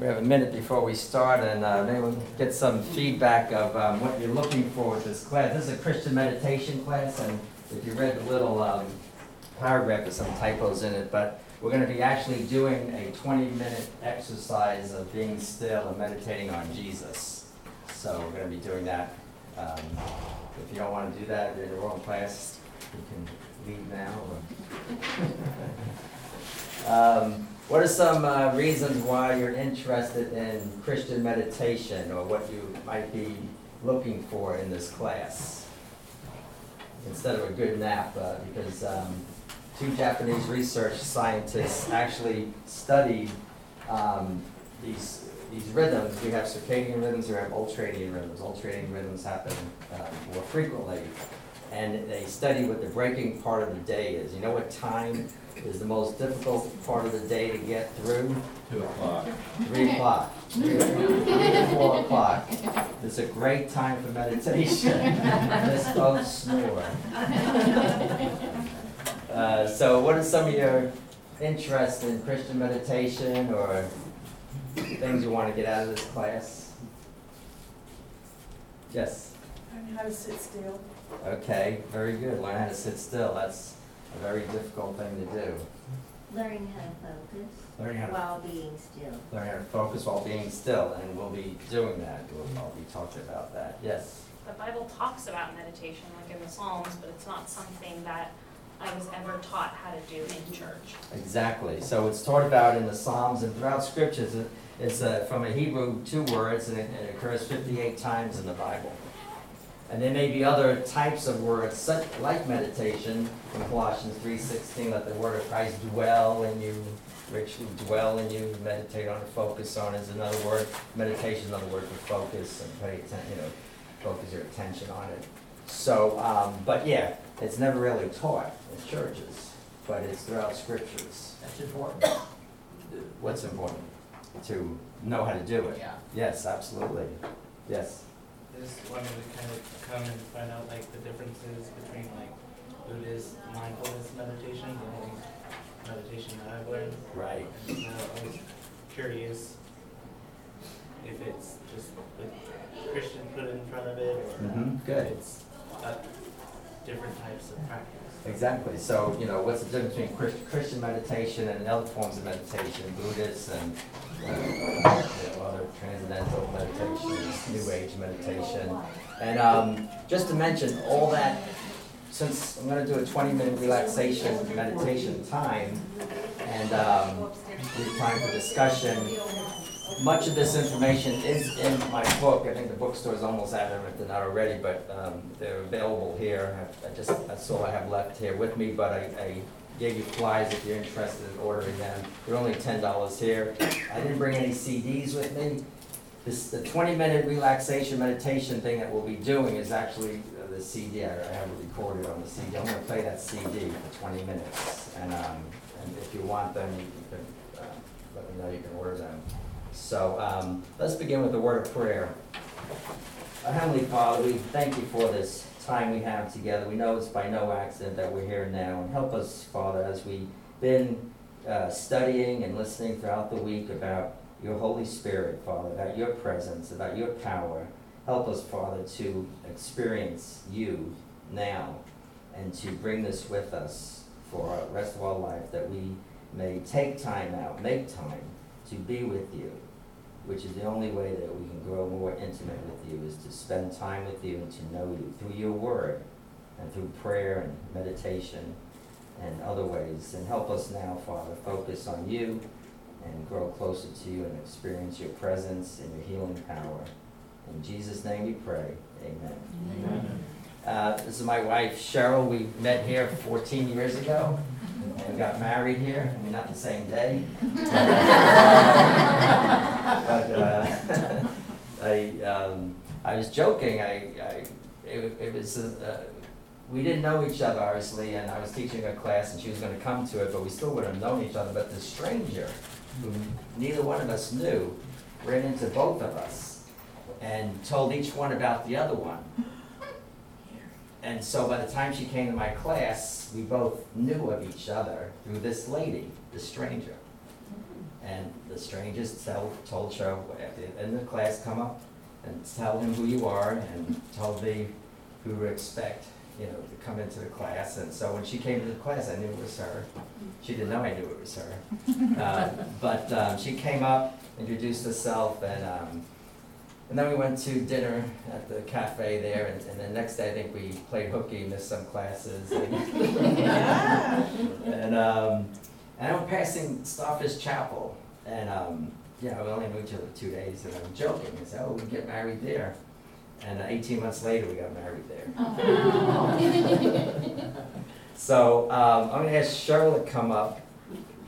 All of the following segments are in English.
We have a minute before we start, and uh, maybe we'll get some feedback of um, what you're looking for with this class. This is a Christian meditation class, and if you read the little um, paragraph, there's some typos in it, but we're going to be actually doing a 20-minute exercise of being still and meditating on Jesus. So we're going to be doing that. Um, If you don't want to do that, you're in the wrong class, you can leave now. Um, What are some uh, reasons why you're interested in Christian meditation, or what you might be looking for in this class? Instead of a good nap, uh, because um, two Japanese research scientists actually studied um, these, these rhythms. We have circadian rhythms, we have ultradian rhythms. Ultradian rhythms happen uh, more frequently. And they study what the breaking part of the day is. You know what time is the most difficult part of the day to get through? Two o'clock. Three o'clock. Three to four o'clock. It's a great time for meditation. Miss both snore. Uh, so what are some of your interests in Christian meditation or things you want to get out of this class? Yes, Learn how to sit still. okay, very good. Learn how to sit still. That's a very difficult thing to do. Learning how to focus Learning how to while being still. learn how to focus while being still, and we'll be doing that. We'll, I'll be talking about that. Yes. The Bible talks about meditation, like in the Psalms, but it's not something that I was ever taught how to do in church. Exactly. So it's taught about in the Psalms and throughout Scriptures. It- It's uh, from a Hebrew two words, and it, it occurs 58 times in the Bible. And there may be other types of words, such like meditation, in Colossians 3:16, let the word of Christ dwell in you, richly dwell in you, meditate on it, focus on it is another word. Meditation is another word for focus and pay attention, you know, focus your attention on it. So, um, but yeah, it's never really taught in churches, but it's throughout scriptures. That's important. What's important? To know how to do it. Yeah. Yes, absolutely. Yes. Just wanted to kind of come and find out like the differences between like Buddhist mindfulness meditation and only meditation that I've learned. Right. And so I was curious if it's just with Christian put in front of it or Mm-hmm. if Good. it's uh, different types of practice. Exactly. So, you know, what's the difference between Christian meditation and other forms of meditation, Buddhist and you know, other transcendental meditations, New Age meditation? And um, just to mention, all that, since I'm going to do a 20-minute relaxation meditation time, and um, time for discussion, much of this information is in my book. I think the bookstore's almost out of them if they're not already, but um, they're available here. I I just, that's all I have left here with me, but I, I you flyers if you're interested in ordering them. They're only ten dollars here. I didn't bring any CDs with me. This, the twenty-minute relaxation meditation thing that we'll be doing is actually uh, the CD. I I have it recorded on the CD. I'm gonna play that CD for twenty minutes. And, um, and if you want them, you can, uh, let me know, you can order them. So um, let's begin with a word of prayer. Our Heavenly Father, we thank you for this time we have together. We know it's by no accident that we're here now. And help us, Father, as we've been uh, studying and listening throughout the week about your Holy Spirit, Father, about your presence, about your power. Help us, Father, to experience you now and to bring this with us for the rest of our life, that we may take time out, make time to be with you, which is the only way that we can grow more intimate with you, is to spend time with you and to know you through your word and through prayer and meditation and other ways. And help us now, Father, focus on you and grow closer to you and experience your presence and your healing power. In Jesus' name we pray. Amen. Amen. Uh, this is my wife Cheryl. We met here 14 years ago and got married here. I mean, not the same day. but uh, I, um, I was joking. I, I it, it was uh, we didn't know each other obviously, and I was teaching a class, and she was going to come to it, but we still would have known each other. But the stranger, who neither one of us knew, ran into both of us and told each one about the other one. And so by the time she came to my class, we both knew of each other through this lady, the stranger. And the strangest tell, told her, at the end of the class, come up and tell him who you are and tell me who to expect, you know, to come into the class. And so when she came to the class, I knew it was her. She didn't know I knew it was her. Uh, But um, she came up, introduced herself, and, um, and then we went to dinner at the cafe there. And, and the next day, I think we played hooky, missed some classes. Yeah. And, um, and I'm passing Stauffer Chapel, and, um, know, we only knew each other two days, and I'm joking, I said, oh, we get married there. And uh, eighteen months later, we got married there. So, um, I'm gonna ask Charlotte come up,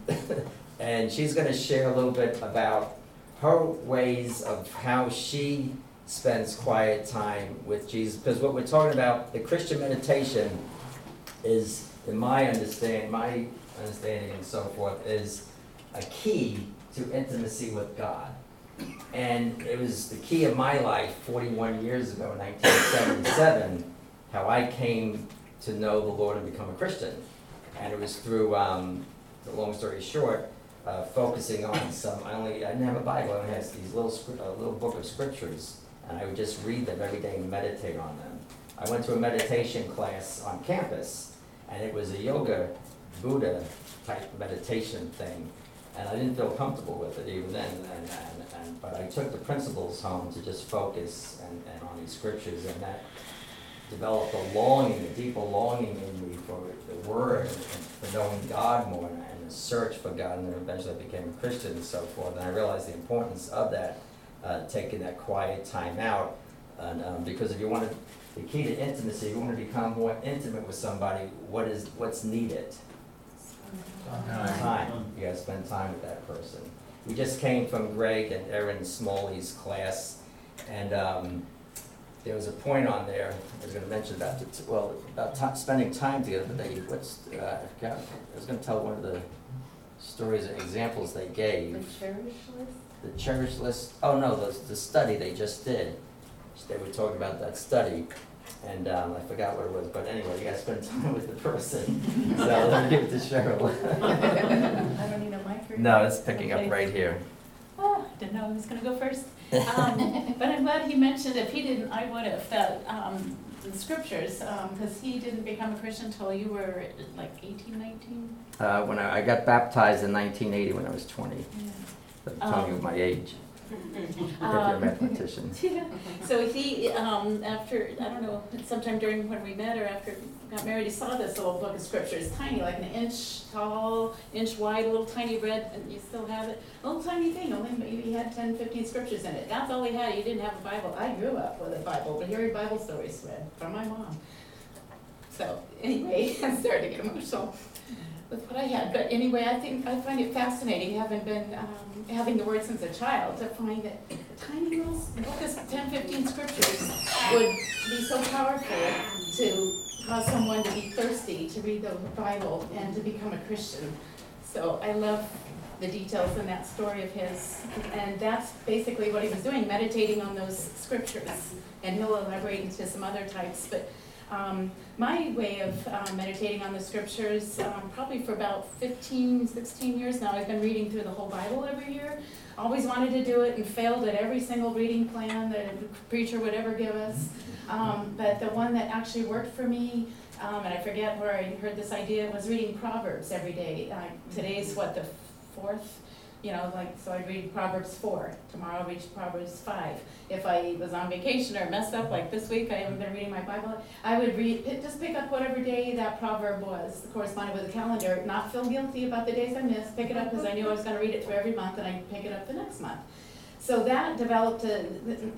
and she's gonna share a little bit about her ways of how she spends quiet time with Jesus, because what we're talking about, the Christian meditation is, in my understanding, my understanding and so forth, is a key to intimacy with God. And it was the key of my life forty-one years ago, in nineteen seventy-seven, how I came to know the Lord and become a Christian. And it was through, um, the long story short, uh, focusing on some, I only, I didn't have a Bible, I only had these little, a little book of scriptures, and I would just read them every day and meditate on them. I went to a meditation class on campus, and it was a yoga, Buddha type meditation thing, and I didn't feel comfortable with it even then, and, and, and, but I took the principles home to just focus and, and on these scriptures, and that developed a longing, a deeper longing in me for the Word and for knowing God more and a search for God. And then eventually I became a Christian and so forth. And I realized the importance of that, uh, taking that quiet time out. And um, because if you want to, the key to intimacy, if you want to become more intimate with somebody, what is what's needed? Time. You gotta spend time with that person. We just came from Greg and Erin Smalley's class, and um, there was a point on there, I was gonna mention about, the t- well, about ti- spending time together, but they, what's, uh, I forgot, I was gonna tell one of the stories, examples they gave. The cherish list? The cherish list, oh no, the, the study they just did. They were talking about that study, and, um, I forgot what it was, but anyway, you gotta spend time with the person. So let me give it to Cheryl. I don't need a mic. No, it's picking up Okay. right here. Oh, didn't know I was gonna go first. Um, But I'm glad he mentioned, if he didn't, I would have, that, um, the scriptures, um, cause he didn't become a Christian until you were like eighteen, nineteen? Uh, when I, I got baptized in nineteen eighty when I was twenty. I'm telling you my age, if you're a Um, mathematician. So he, um, after, I don't know, sometime during when we met or after we got married, he saw this little book of scriptures, tiny, like an inch tall, inch wide, a little tiny red, and you still have it, a little tiny thing, only maybe had 10, 15 scriptures in it. That's all he had, he didn't have a Bible. I grew up with a Bible, but hearing Bible stories read from my mom. So, anyway, I started to get emotional with what I had, but anyway, I think, I find it fascinating, having been, um, having the word since a child, to find that tiny little of 10, 15 scriptures would be so powerful to cause someone to be thirsty to read the Bible and to become a Christian. So I love the details in that story of his, and that's basically what he was doing, meditating on those scriptures. And he'll elaborate into some other types, but um, my way of um, meditating on the scriptures, um, probably for about 15, 16 years now, I've been reading through the whole Bible every year. Always wanted to do it and failed at every single reading plan that a preacher would ever give us. Um, but the one that actually worked for me, um, and I forget where I heard this idea, was reading Proverbs every day. Uh, today's what, the fourth? You know, like, so I'd read Proverbs four, tomorrow I'll read Proverbs five. If I was on vacation or messed up, like this week, I haven't been reading my Bible, I would read, just pick up whatever day that proverb was, corresponding with the calendar, not feel guilty about the days I missed, pick it up because I knew I was gonna read it through every month and I'd pick it up the next month. So that developed a,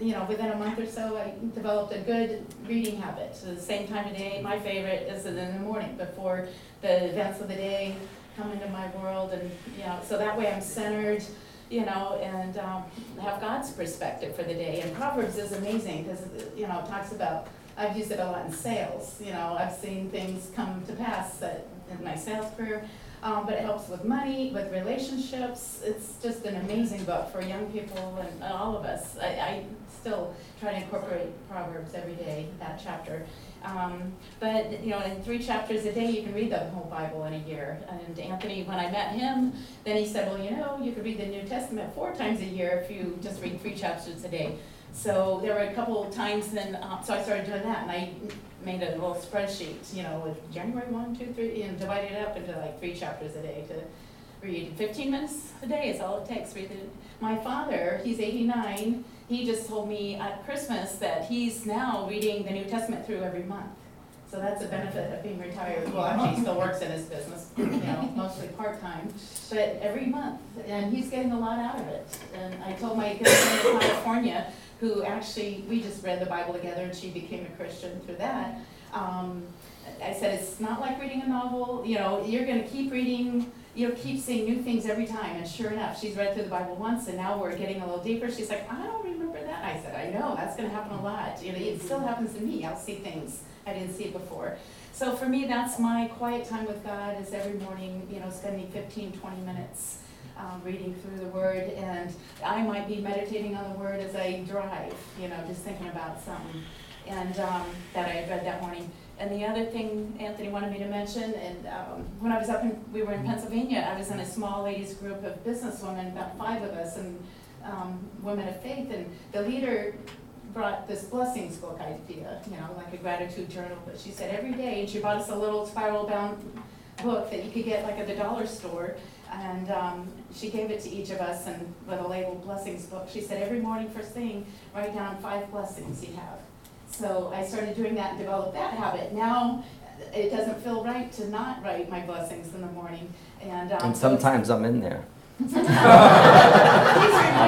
you know, within a month or so, I developed a good reading habit. So the same time of day, my favorite is in the morning before the events of the day come into my world and, you know, so that way I'm centered, you know, and um, have God's perspective for the day. And Proverbs is amazing because, you know, it talks about, I've used it a lot in sales, you know, I've seen things come to pass that in my sales career. Um, but it helps with money, with relationships. It's just an amazing book for young people and all of us. I, I still try to incorporate Proverbs every day, that chapter. Um, but, you know, in three chapters a day, you can read the whole Bible in a year. And Anthony, when I met him, then he said, well, you know, you could read the New Testament four times a year if you just read three chapters a day. So there were a couple of times then, uh, so I started doing that, and I made a little spreadsheet, you know, with January one, two, three, and divided it up into like three chapters a day to read. Fifteen minutes a day is all it takes. Read it. My father, he's eighty-nine. He just told me at Christmas that he's now reading the New Testament through every month. So that's a benefit of being retired. Well, actually, he still works in his business, you know, mostly part-time, but every month, and he's getting a lot out of it. And I told my good friend in California, who actually, we just read the Bible together and she became a Christian through that. Um, I said, it's not like reading a novel, you know, you're gonna keep reading, you'll keep seeing new things every time. And sure enough, she's read through the Bible once and now we're getting a little deeper. She's like, I don't remember that. I said, I know, that's gonna happen a lot. You know, it still happens to me. I'll see things I didn't see before. So for me, that's my quiet time with God is every morning, you know, spending 15, 20 minutes um, reading through the Word. And I might be meditating on the Word as I drive, you know, just thinking about something and um, that I read that morning. And the other thing Anthony wanted me to mention, and um, when I was up in, we were in Pennsylvania, I was in a small ladies group of businesswomen, about five of us, and um, women of faith. And the leader brought this blessings book idea, you know, like a gratitude journal. But she said every day, and she bought us a little spiral bound book that you could get like at the dollar store. And um, she gave it to each of us and with a label blessings book. She said every morning first thing, write down five blessings you have. So I started doing that and developed that habit. Now it doesn't feel right to not write my blessings in the morning. And, um, And sometimes I'm in there. On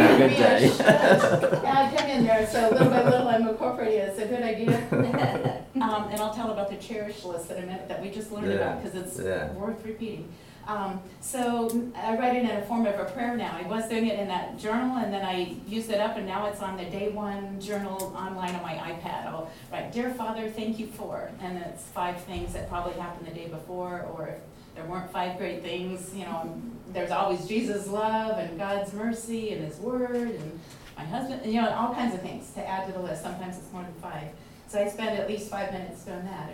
a good day. Yeah, I come in there, so little by little I'm incorporating it, it's a good idea. Um, and I'll tell about the cherish list in a minute that we just learned about, because it's Yeah. worth repeating. Um, so I write it in a form of a prayer now. I was doing it in that journal and then I used it up and now it's on the day one journal online on my iPad. I'll write, dear Father, thank you for, and it's five things that probably happened the day before or if there weren't five great things, you know, there's always Jesus' love and God's mercy and His word and my husband, you know, all kinds of things to add to the list. Sometimes it's more than five. So I spend at least five minutes doing that.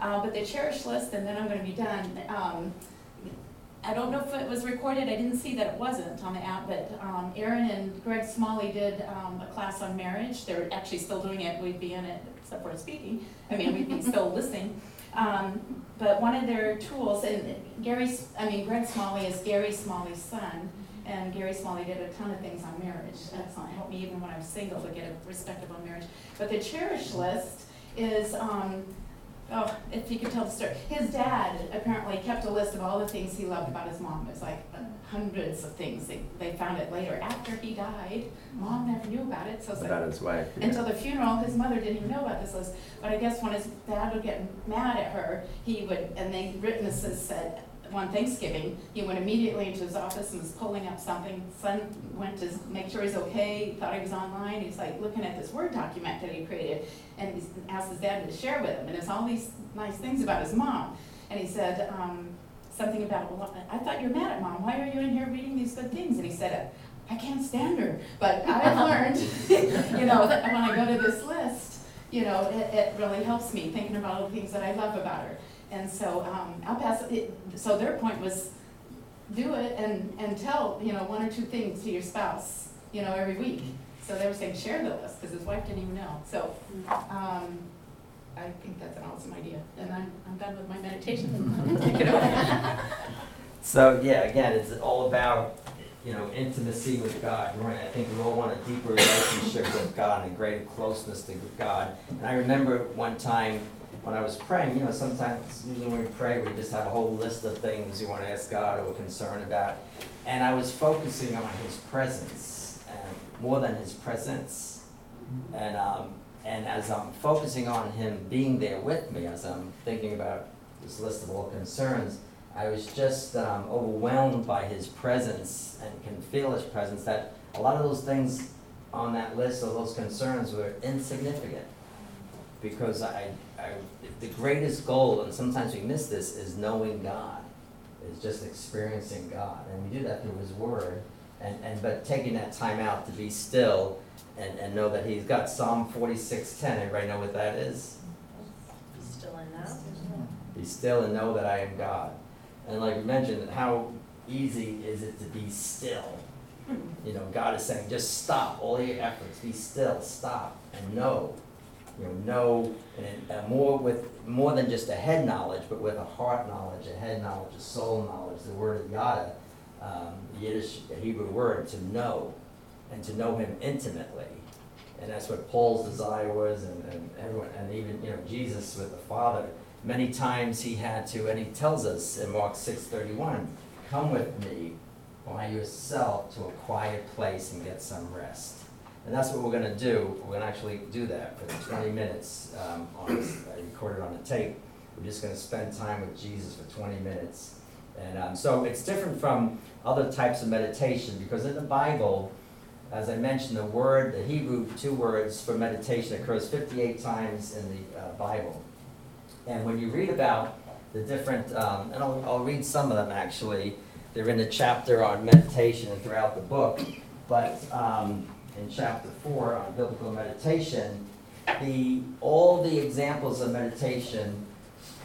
Uh, but the cherish list, and then I'm gonna be done. Um, I don't know if it was recorded, I didn't see that it wasn't on the app, but um, Erin and Greg Smalley did um, a class on marriage. They're actually still doing it, we'd be in it, except for speaking. I mean, we'd be still listening. Um, But one of their tools, and Gary, I mean, Greg Smalley is Gary Smalley's son, and Gary Smalley did a ton of things on marriage. That's Excellent, helped me even when I was single to get a perspective on marriage. But the cherish list is, um, oh, if you could tell the story. His dad apparently kept a list of all the things he loved about his mom. It was like uh, hundreds of things. They, they found it later after he died. Mom never knew about it, so it's like About his wife. yeah. until the funeral, his mother didn't even know about this list. But I guess when his dad would get mad at her, he would, and they witnesses said, one Thanksgiving, he went immediately into his office and was pulling up something. Son went to make sure he's okay, thought he was online. He's like looking at this Word document that he created and he asked his dad to share with him. And it's all these nice things about his mom. And he said, um, something about, well, I thought you're mad at mom. Why are you in here reading these good things? And he said, I can't stand her. But I've learned, you know, that when I go to this list, you know, it, it really helps me thinking about all the things that I love about her. And so um, I'll pass it. So their point was do it and, and tell, you know, one or two things to your spouse, you know, every week. So they were saying share the list because his wife didn't even know. So um, I think that's an awesome idea. And I'm, I'm done with my meditation. Take it away. So, yeah, again, it's all about, you know, intimacy with God, right? I think we all want a deeper relationship with God and a greater closeness to God. And I remember one time when I was praying, you know, sometimes usually when we pray, we just have a whole list of things you want to ask God or we're concerned about. And I was focusing on His presence, and more than His presence. And, um, and as I'm focusing on Him being there with me, as I'm thinking about this list of all concerns, I was just um, overwhelmed by his presence and can feel his presence that a lot of those things on that list of those concerns were insignificant. Because I, I, the greatest goal, and sometimes we miss this, is knowing God, is just experiencing God. And we do that through His Word. And, and but taking that time out to be still and, and know that He's got Psalm 46:10. Everybody know what that is? Be Still in that? Be still and know that I am God. And like we mentioned, how easy is it to be still? You know, God is saying, just stop all your efforts, be still, stop, and know. You know, know, and uh, more with more than just a head knowledge, but with a heart knowledge, a head knowledge, a soul knowledge. The word of yada, um, Yiddish, Hebrew word to know, and to know Him intimately. And that's what Paul's desire was, and, and everyone, and even you know Jesus with the Father. Many times he had to, and he tells us in Mark six thirty one, "Come with me by yourself to a quiet place and get some rest." And that's what we're gonna do. We're gonna actually do that for twenty minutes um, on I recorded on the tape. We're just gonna spend time with Jesus for twenty minutes. And um, so it's different from other types of meditation because in the Bible, as I mentioned, the word, the Hebrew two words for meditation occurs 58 times in the uh, Bible. And when you read about the different, um, and I'll, I'll read some of them actually, they're in the chapter on meditation and throughout the book. But um, in chapter four on biblical meditation, the all the examples of meditation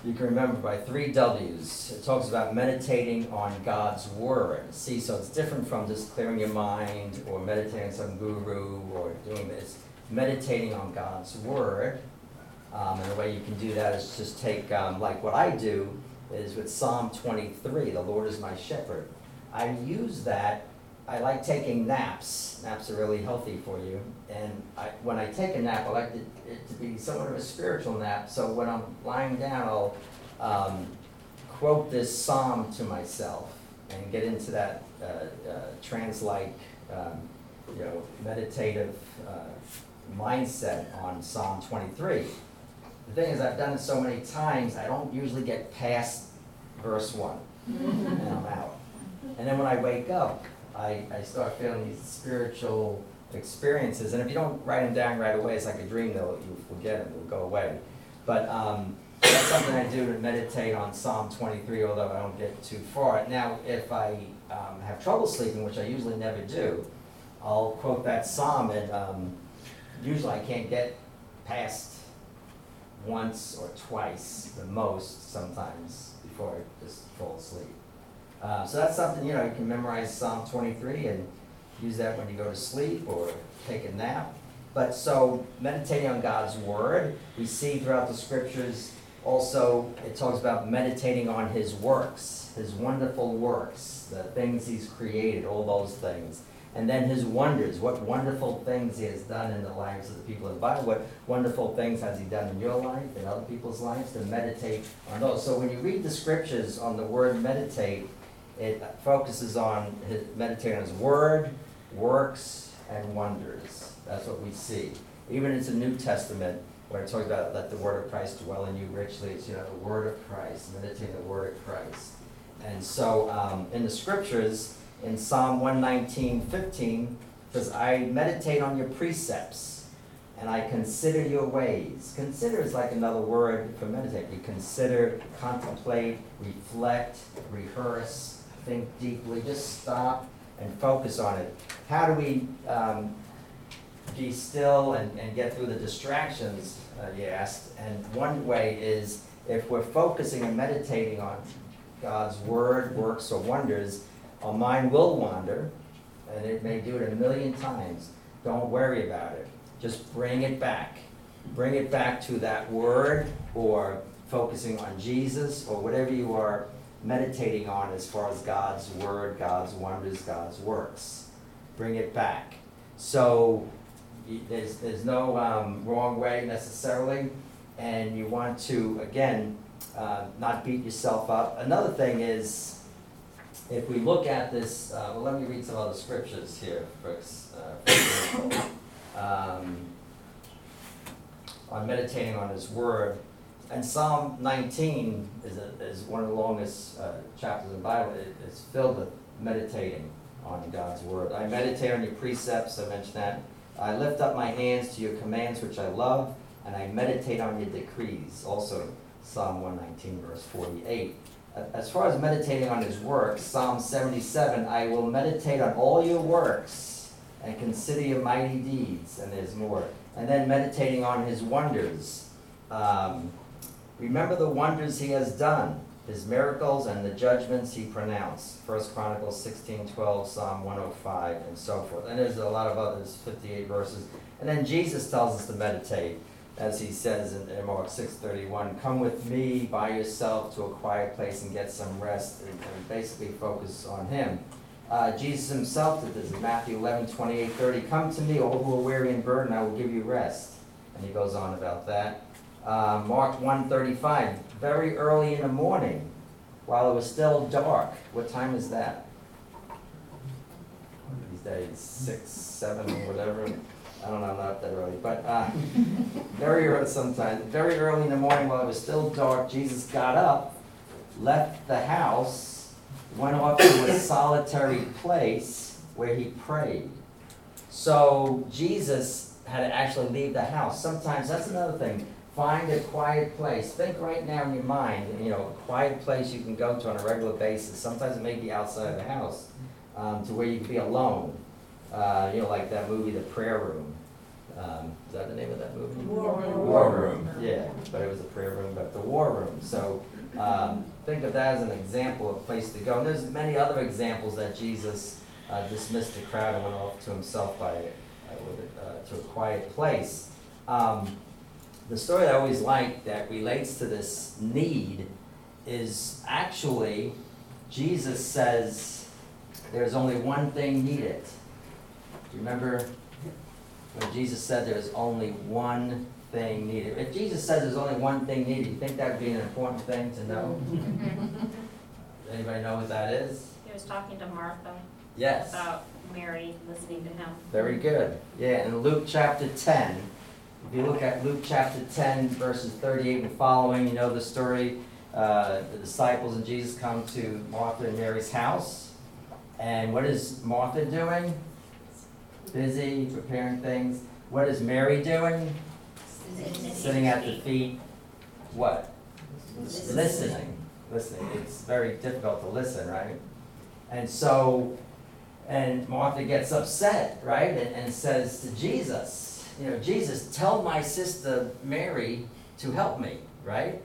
you can remember by three W's. It talks about meditating on God's Word. See, so it's different from just clearing your mind or meditating on some guru or doing this. Meditating on God's Word. Um, and the way you can do that is just take, um, like what I do is with Psalm 23, the Lord is my shepherd. I use that I like taking naps. Naps are really healthy for you. And I, when I take a nap, I like it, it to be somewhat of a spiritual nap. So when I'm lying down, I'll um, quote this psalm to myself and get into that uh, uh, trance-like, um, you know, meditative uh, mindset on Psalm 23. The thing is, I've done it so many times, I don't usually get past verse 1, and I'm out. And then when I wake up, I, I start feeling these spiritual experiences. And if you don't write them down right away, it's like a dream, they'll, you forget them, they'll go away. But um, that's something I do to meditate on Psalm 23, although I don't get too far. Now, if I um, have trouble sleeping, which I usually never do, I'll quote that psalm, and um, usually I can't get past once or twice, the most sometimes, before I just fall asleep. Uh, so that's something, you know, you can memorize Psalm 23 and use that when you go to sleep or take a nap. But so meditating on God's Word, we see throughout the scriptures also it talks about meditating on His works, His wonderful works, the things He's created, all those things. And then His wonders, what wonderful things He has done in the lives of the people in the Bible, what wonderful things has He done in your life and other people's lives, to meditate on those. So when you read the scriptures on the word meditate, it focuses on his, meditating on his word, works, and wonders. That's what we see. Even in the New Testament, where it talks about let the word of Christ dwell in you richly, it's you know the word of Christ, meditating the word of Christ. And so um, in the scriptures, in Psalm 119, 15, says, I meditate on your precepts and I consider your ways. Consider is like another word for meditate. You consider, contemplate, reflect, rehearse, think deeply, just stop and focus on it. How do we um, be still and, and get through the distractions, uh, you asked? And one way is if we're focusing and meditating on God's word, works, or wonders, our mind will wander, and it may do it a million times. Don't worry about it. Just bring it back. Bring it back to that word or focusing on Jesus or whatever you are meditating on as far as God's word, God's wonders, God's works. Bring it back. So there's, there's no um, wrong way necessarily, and you want to, again, uh, not beat yourself up. Another thing is, if we look at this, uh, well, let me read some other scriptures here, for, uh, for example. Um, on meditating on His Word. And Psalm 19 is, a, is one of the longest uh, chapters in the Bible. It, it's filled with meditating on God's Word. I meditate on your precepts, I mentioned that. I lift up my hands to your commands, which I love, and I meditate on your decrees. Also, Psalm 119, verse 48. As far as meditating on his works, Psalm seventy-seven, I will meditate on all your works and consider your mighty deeds, and there's more. And then meditating on his wonders. Um, remember the wonders he has done, his miracles and the judgments he pronounced. First Chronicles sixteen twelve, Psalm one oh five, and so forth. And there's a lot of others, fifty-eight verses. And then Jesus tells us to meditate, as he says in, Mark six thirty-one, come with me by yourself to a quiet place and get some rest, and, and basically focus on him. Uh, Jesus himself did this in Matthew 11, 28, 30. Come to me, all who are weary and burdened, I will give you rest. And he goes on about that. Uh, Mark 1, 35. Very early in the morning, while it was still dark. What time is that? These days, 6, 7, whatever. I don't know, I'm not that early. But uh, very early sometimes. Very early in the morning, while it was still dark, Jesus got up, left the house, went off to a solitary place where he prayed. So Jesus had to actually leave the house. Sometimes that's another thing. Find a quiet place. Think right now in your mind, you know, a quiet place you can go to on a regular basis. Sometimes it may be outside of the house, um, to where you can be alone. Uh, you know, like that movie, The Prayer Room. Um, is that the name of that movie? War Room. War Room, yeah, but it was a prayer room, but the War Room. So um, think of that as an example of a place to go. And there's many other examples that Jesus uh, dismissed the crowd and went off to himself by uh, with it, uh, to a quiet place. Um, the story I always like that relates to this need is actually Jesus says there's only one thing needed. Do you remember when Jesus said there's only one thing needed? If Jesus says there's only one thing needed, you think that would be an important thing to know? Anybody know what that is? He was talking to Martha Yes. about Mary listening to him. Very good. Yeah, in Luke chapter 10, if you look at Luke chapter 10, verses 38 and following, you know the story. Uh, the disciples and Jesus come to Martha and Mary's house. And what is Martha doing? Busy preparing things. What is Mary doing? Sitting at the feet. What? Listening. Listening. It's very difficult to listen, right? And so, and Martha gets upset, right? And, and says to Jesus, you know, Jesus, tell my sister Mary to help me, right?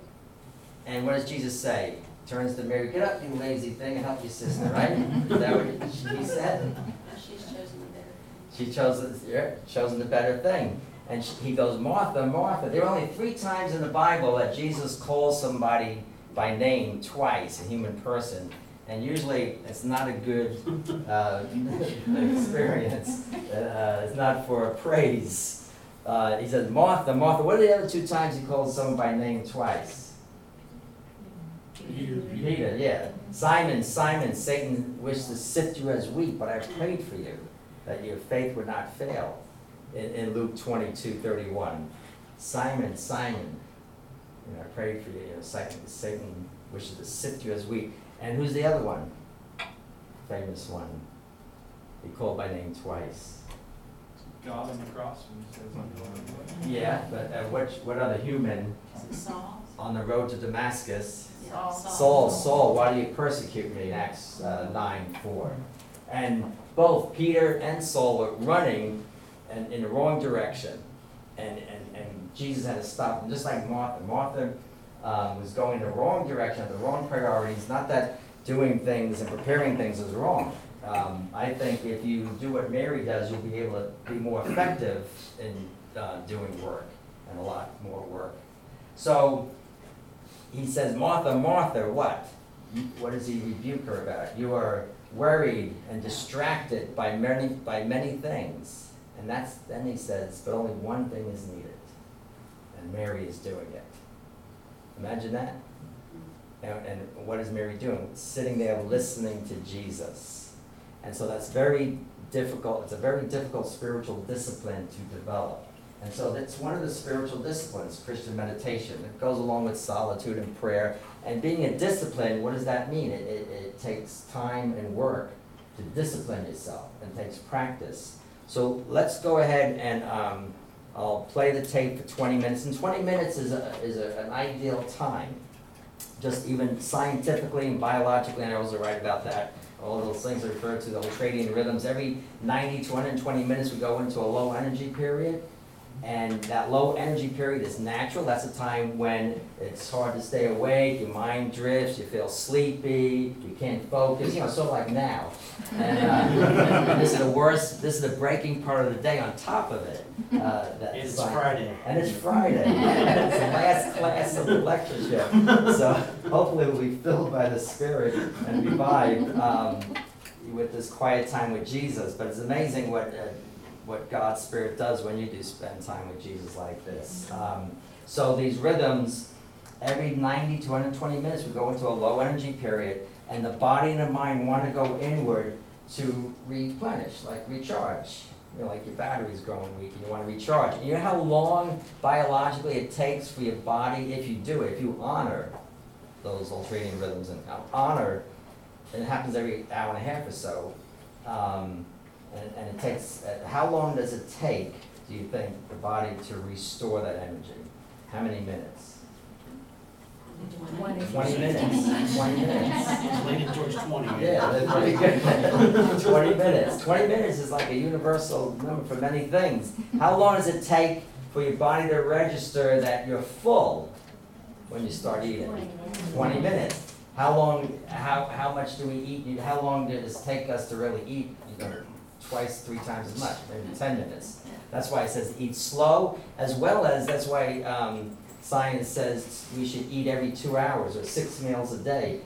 And what does Jesus say? Turns to Mary, get up, you lazy thing, and help your sister, right? Is that what he said? She's chosen the better. She chose, yeah, chosen the better thing. And she, he goes, Martha, Martha. There are only three times in the Bible that Jesus calls somebody by name twice, a human person. And usually it's not a good uh, experience. Uh, it's not for praise. Uh, he says, Martha, Martha. What are the other two times he calls someone by name twice? Peter, yeah. Simon, Simon, Satan wished to sift you as wheat, but I prayed for you that your faith would not fail. In, in Luke 22, 31. Simon, Simon, you know, I prayed for you. you know, Satan, Satan wishes to sift you as wheat. And who's the other one? Famous one. He called by name twice. God on the cross when he says, I'm going away. Yeah, but uh, which, what other human Saul? on the road to Damascus Saul. Saul, Saul, why do you persecute me? Acts uh, 9 4. And both Peter and Saul were running in, in the wrong direction. And, and, and Jesus had to stop them, just like Martha. Martha um, was going the wrong direction, the wrong priorities. Not that doing things and preparing things is wrong. Um, I think if you do what Mary does, you'll be able to be more effective in uh, doing work and a lot more work. So he says, Martha, Martha, what? What does he rebuke her about? You are worried and distracted by many, by many things. And that's, then he says, but only one thing is needed. And Mary is doing it. Imagine that. And, and what is Mary doing? Sitting there listening to Jesus. And so that's very difficult. It's a very difficult spiritual discipline to develop. And so that's one of the spiritual disciplines, Christian meditation. It goes along with solitude and prayer. And being a discipline, what does that mean? It, it, it takes time and work to discipline yourself and takes practice. So let's go ahead and um, I'll play the tape for 20 minutes. And 20 minutes is, a, is a, an ideal time just even scientifically and biologically, and I was right about that. All those things are referred to the ultradian rhythms. Every 90 to 120 minutes, we go into a low energy period. And that low energy period is natural. That's a time when it's hard to stay awake, your mind drifts, you feel sleepy, you can't focus, you know, sort of like now. And uh, this is the worst, this is the breaking part of the day on top of it. Uh, that It's Friday. and it's Friday. it's the last class of the lectureship. So hopefully we'll be filled by the Spirit and revived um, with this quiet time with Jesus. But it's amazing what, uh, what God's Spirit does when you do spend time with Jesus like this. Um, so these rhythms, every 90 to 120 minutes, we go into a low energy period, and the body and the mind want to go inward to replenish, like recharge. You know, like your battery's growing weak and you want to recharge. And You know how long biologically it takes for your body, if you do it, if you honor those ultradian rhythms and honor, and it happens every hour and a half or so. Um, and, and it takes, uh, how long does it take, do you think, the body to restore that energy? How many minutes? Twenty minutes, twenty minutes. Leaning towards twenty. Yeah, that's pretty good. Twenty minutes. Twenty minutes is like a universal number for many things. How long does it take for your body to register that you're full when you start eating? Twenty minutes. How long, how, how much do we eat? How long does it take us to really eat? You know, twice, three times as much, maybe ten minutes. That's why it says eat slow, as well as, that's why, um, science says we should eat every two hours or six meals a day.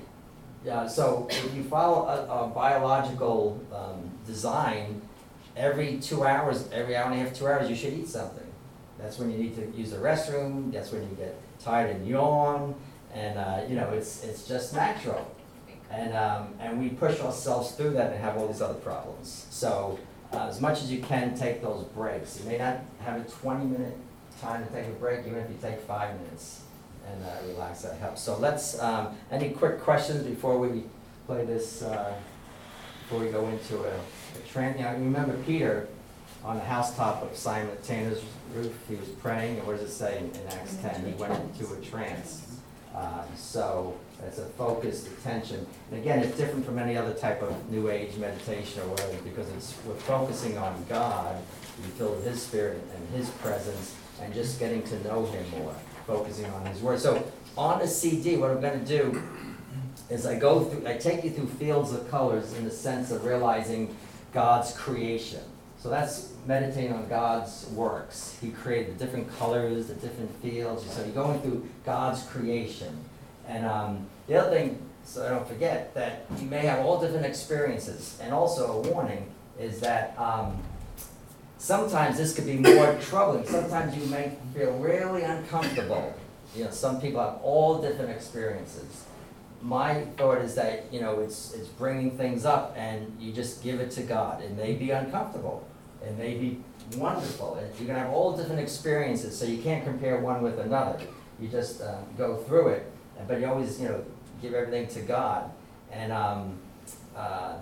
Yeah, so if you follow a, a biological, um, design, every two hours, every hour and a half, two hours, you should eat something. That's when you need to use the restroom, that's when you get tired and yawn, and, uh, you know, it's, it's just natural. And, um, and we push ourselves through that and have all these other problems. So, uh, as much as you can, take those breaks. You may not have a twenty minute time to take a break, even if you take five minutes and, uh, relax, that helps. So let's, um, any quick questions before we play this, uh, before we go into a, a trend? You know, remember Peter on the housetop of Simon Tanner's roof, he was praying, and what does it say in in Acts ten? He went into a trance. Uh, So it's a focused attention. And again, it's different from any other type of New Age meditation or whatever, because it's, we're focusing on God, we feel His Spirit and His presence, and just getting to know Him more, focusing on His Word. So on the CD, what I'm gonna do is I go through, I take you through fields of colors in the sense of realizing God's creation. So that's meditating on God's works. He created the different colors, the different fields. So you're going through God's creation. And um, the other thing, so I don't forget, that you may have all different experiences. And also a warning is that um, sometimes this could be more troubling. Sometimes you may feel really uncomfortable. You know, some people have all different experiences my thought is that, you know, it's, it's bringing things up and you just give it to God. It may be uncomfortable. It may be wonderful. You're gonna have all different experiences, so you can't compare one with another. You just, uh, go through it, but you always, you know, give everything to God. And, um, uh,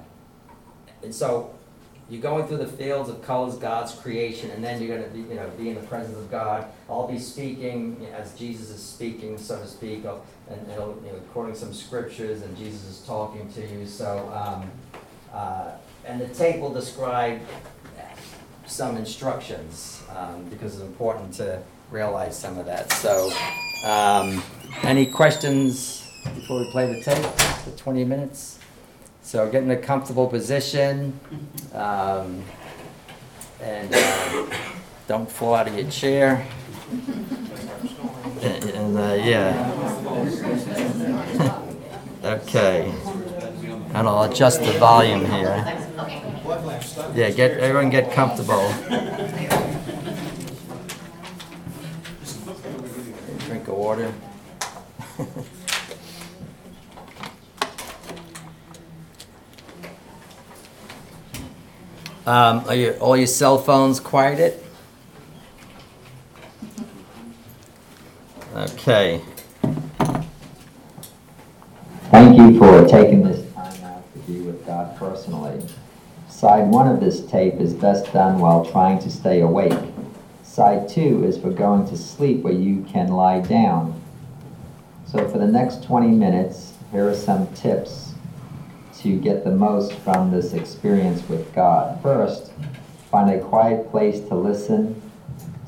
and so, you're going through the fields of colors, God's creation, and then you're gonna be, you know, be in the presence of God. I'll be speaking as Jesus is speaking, so to speak, and it'll, you know, quoting some scriptures, and Jesus is talking to you. So, um, uh, and the tape will describe some instructions um, because it's important to realize some of that. So, um, any questions before we play the tape? for 20 minutes. So get in a comfortable position, um, and uh, don't fall out of your chair. And, uh, yeah. okay. And I'll adjust the volume here. Yeah, get everyone get comfortable. Drink of water. Um, are your, all your cell phones quieted? Okay. Thank you for taking this time out to be with God personally. Side one of this tape is best done while trying to stay awake. Side two is for going to sleep where you can lie down. So for the next 20 minutes, here are some tips to get the most from this experience with God. First, find a quiet place to listen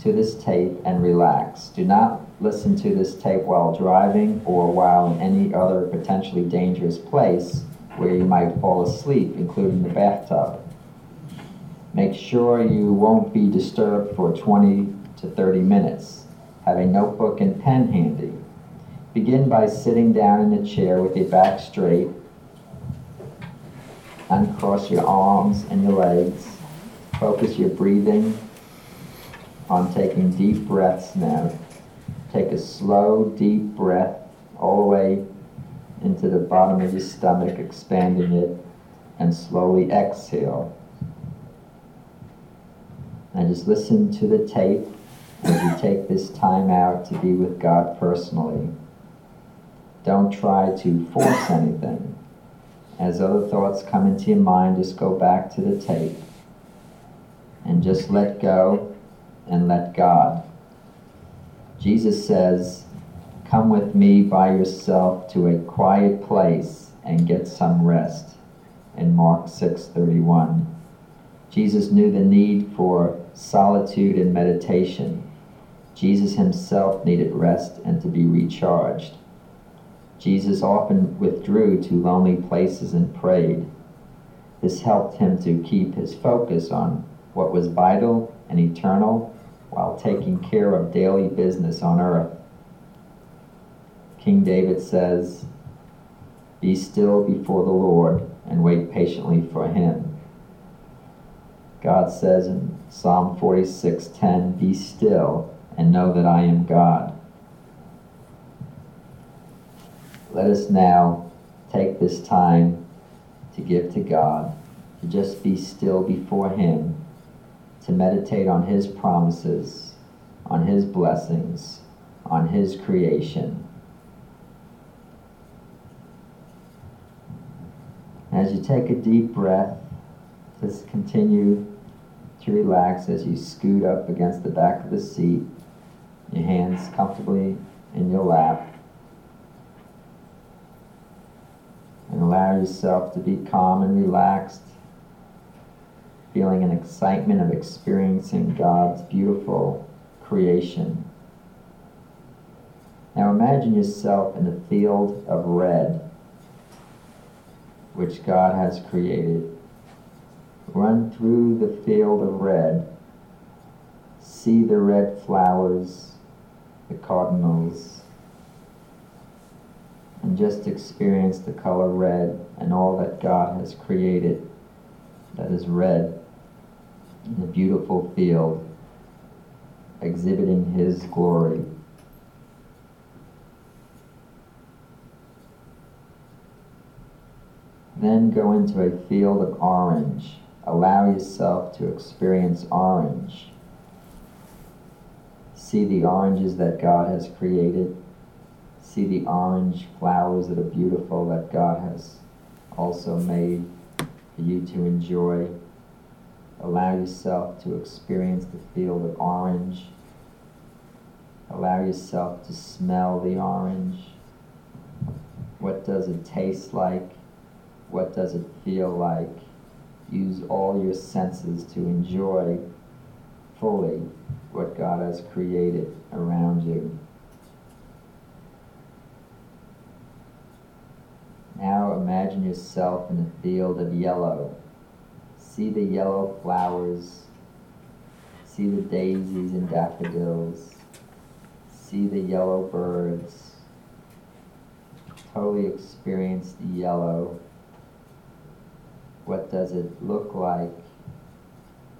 to this tape and relax. Do not listen to this tape while driving or while in any other potentially dangerous place where you might fall asleep, including the bathtub. Make sure you won't be disturbed for 20 to 30 minutes. Have a notebook and pen handy. Begin by sitting down in a chair with your back straight. Uncross your arms and your legs. Focus your breathing on taking deep breaths now. Take a slow, deep breath all the way into the bottom of your stomach, expanding it, and slowly exhale. And just listen to the tape as you take this time out to be with God personally. Don't try to force anything. As other thoughts come into your mind, just go back to the tape and just let go and let God. Jesus says, Come with me by yourself to a quiet place and get some rest in Mark 6:31. Jesus knew the need for solitude and meditation. Jesus himself needed rest and to be recharged. Jesus often withdrew to lonely places and prayed. This helped him to keep his focus on what was vital and eternal while taking care of daily business on earth. King David says, Be still before the Lord and wait patiently for him. God says in Psalm 46:10, Be still and know that I am God. Let us now take this time to give to God, to just be still before Him, to meditate on His promises, on His blessings, on His creation. As you take a deep breath, just continue to relax as you scoot up against the back of the seat, your hands comfortably in your lap. And allow yourself to be calm and relaxed, feeling an excitement of experiencing God's beautiful creation. Now imagine yourself in a field of red, which God has created. Run through the field of red. See the red flowers, the cardinals, and just experience the color red and all that God has created that is red in a beautiful field, exhibiting His glory. Then go into a field of orange. Allow yourself to experience orange. See the oranges that God has created. See the orange flowers that are beautiful that God has also made for you to enjoy. Allow yourself to experience the field of orange. Allow yourself to smell the orange. What does it taste like? What does it feel like? Use all your senses to enjoy fully what God has created around you. Now imagine yourself in a field of yellow. See the yellow flowers. See the daisies and daffodils. See the yellow birds. Totally experience the yellow. What does it look like?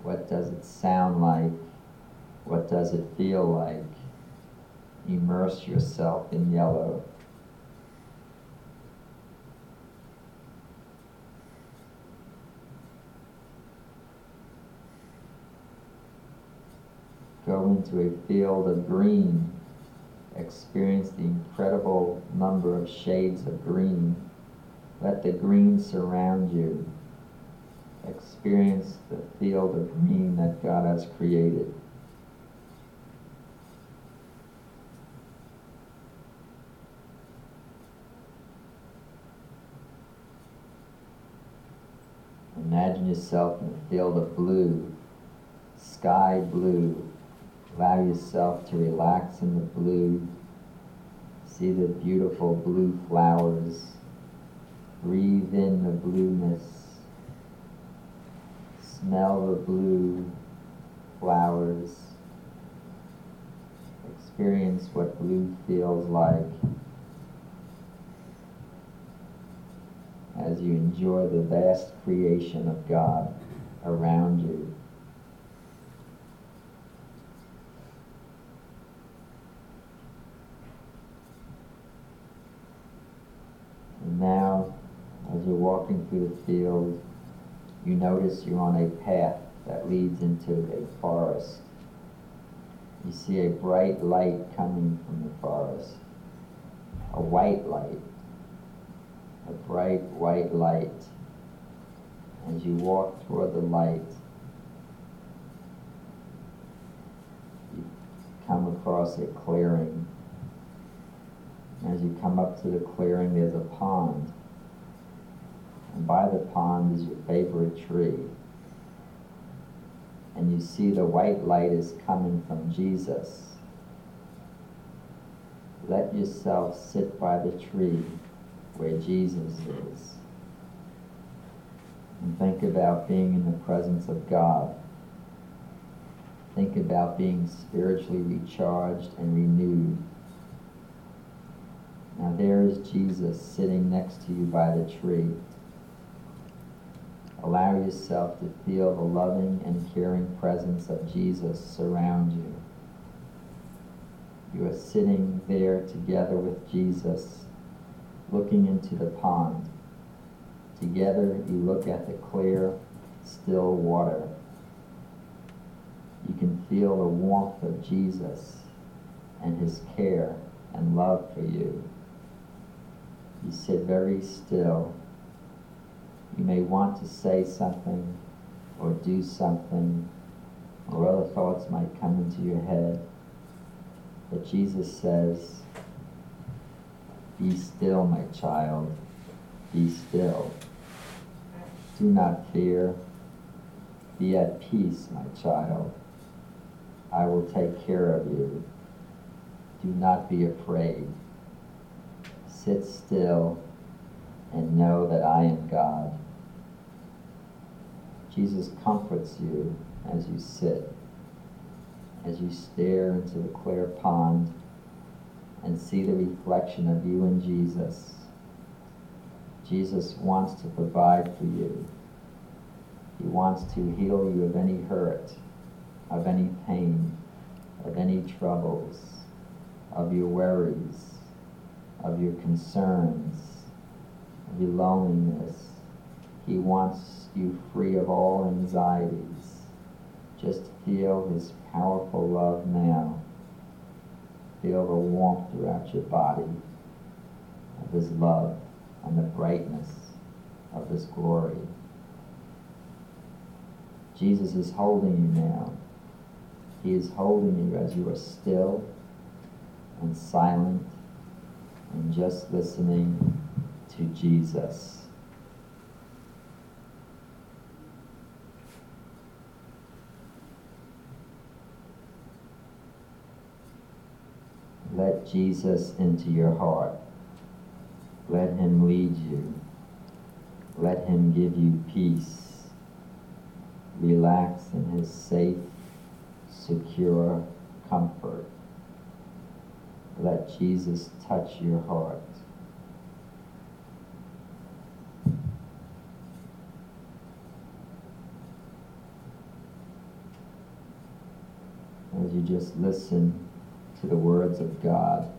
What does it sound like? What does it feel like? Immerse yourself in yellow. into a field of green, experience the incredible number of shades of green. Let the green surround you. Experience the field of green that God has created. Imagine yourself in a field of blue, sky blue, Allow yourself to relax in the blue. See the beautiful blue flowers. Breathe in the blueness. Smell the blue flowers. Experience what blue feels like as you enjoy the vast creation of God around you. And now, as you're walking through the field, you notice you're on a path that leads into a forest. You see a bright light coming from the forest, a white light, a bright white light. As you walk toward the light, you come across a clearing. As you come up to the clearing, there's a pond. And by the pond is your favorite tree. And you see the white light is coming from Jesus. Let yourself sit by the tree where Jesus is. And think about being in the presence of God. Think about being spiritually recharged and renewed. Now there is Jesus sitting next to you by the tree. Allow yourself to feel the loving and caring presence of Jesus surround you. You are sitting there together with Jesus, looking into the pond. Together you look at the clear, still water. You can feel the warmth of Jesus and his care and love for you. You sit very still you may want to say something or do something, or other thoughts might come into your head. But Jesus says, Be still, my child. Be still. Do not fear. Be at peace, my child. I will take care of you. Do not be afraid. Sit still and know that I am God. Jesus comforts you as you sit, as you stare into the clear pond and see the reflection of you and Jesus. Jesus wants to provide for you. He wants to heal you of any hurt, of any pain, of any troubles, of your worries, your concerns, of your loneliness. He wants you free of all anxieties. Just feel his powerful love now. Feel the warmth throughout your body of his love and the brightness of his glory. Jesus is holding you now. He is holding you as you are still and silent and just listening to Jesus. Let Jesus into your heart. Let him lead you. Let him give you peace. Relax in his safe, secure comfort. Let Jesus touch your heart. As you just listen to the words of God.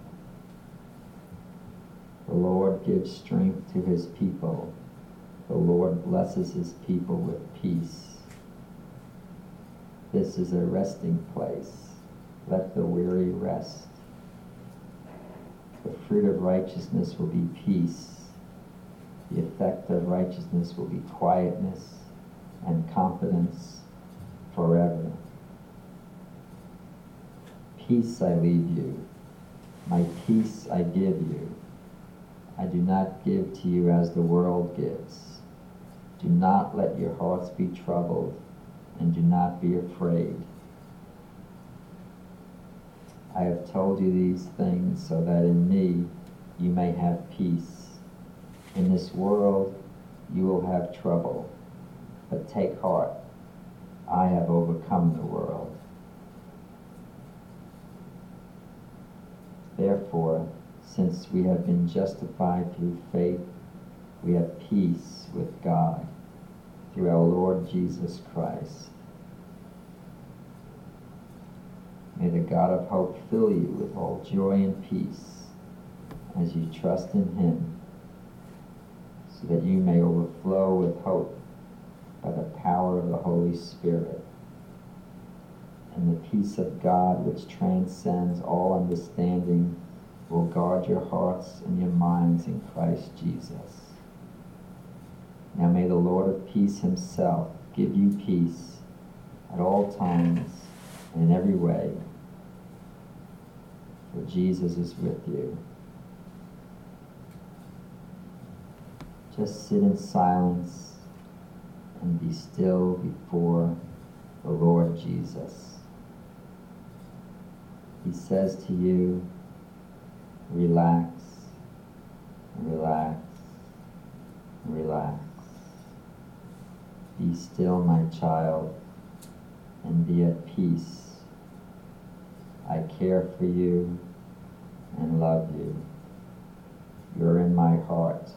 The Lord gives strength to his people. The Lord blesses his people with peace. This is a resting place. Let the weary rest. The fruit of righteousness will be peace. The effect of righteousness will be quietness and confidence forever. Peace I leave you, my peace I give you. I do not give to you as the world gives. Do not let your hearts be troubled, and do not be afraid. I have told you these things so that in me you may have peace. In this world you will have trouble, but take heart. I have overcome the world. Therefore, since we have been justified through faith, we have peace with God through our Lord Jesus Christ. May the God of hope fill you with all joy and peace as you trust in him, so that you may overflow with hope by the power of the Holy Spirit. And the peace of God, which transcends all understanding, will guard your hearts and your minds in Christ Jesus. Now may the Lord of peace himself give you peace at all times and in every way, for Jesus is with you. Just sit in silence and be still before the Lord Jesus. He says to you, relax, relax, relax. Be still, my child, and be at peace. I care for you and love you. You're in my heart.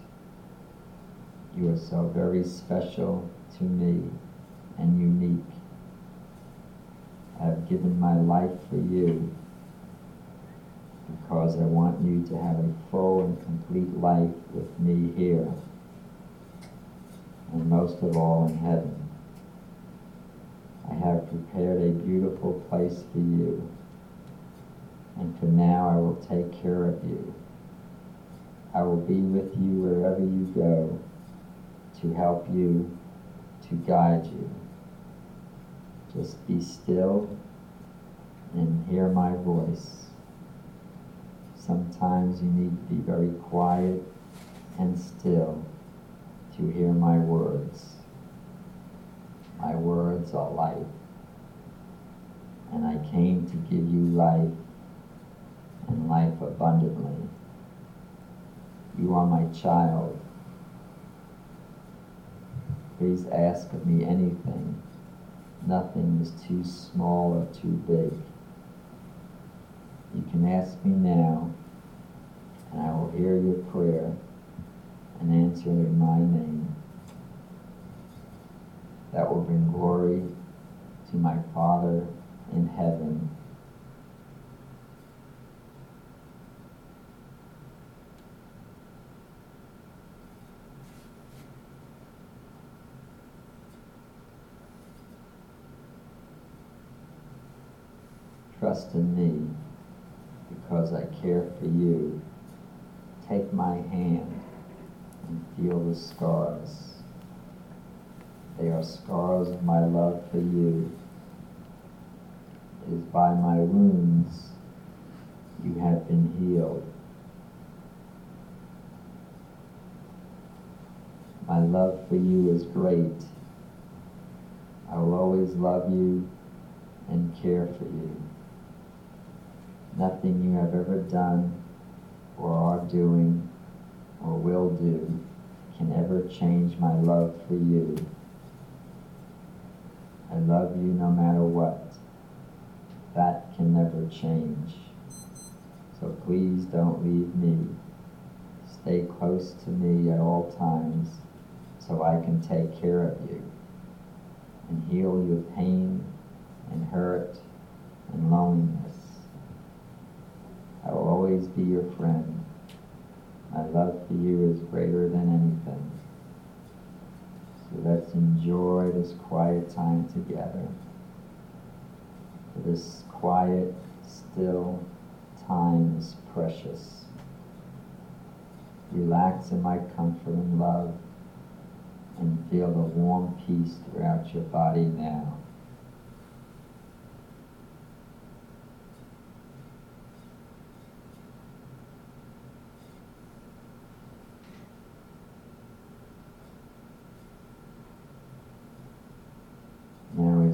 You are so very special to me and unique. I have given my life for you because I want you to have a full and complete life with me here and most of all in heaven. I have prepared a beautiful place for you, and for now I will take care of you. I will be with you wherever you go to help you, to guide you. Just be still and hear my voice. Sometimes you need to be very quiet and still to hear my words. My words are life, and I came to give you life and life abundantly. You are my child. Please ask of me anything. Nothing is too small or too big. You can ask me now, and I will hear your prayer and answer in my name. That will bring glory to my Father in heaven. Trust in me because I care for you. Take my hand and feel the scars. They are scars of my love for you. It is by my wounds you have been healed. My love for you is great. I will always love you and care for you. Nothing you have ever done or are doing or will do can ever change my love for you. I love you no matter what. That can never change. So please don't leave me. Stay close to me at all times so I can take care of you and heal your pain and hurt and loneliness. Always be your friend. My love for you is greater than anything. So let's enjoy this quiet time together. This quiet, still time is precious. Relax in my comfort and love and feel the warm peace throughout your body now.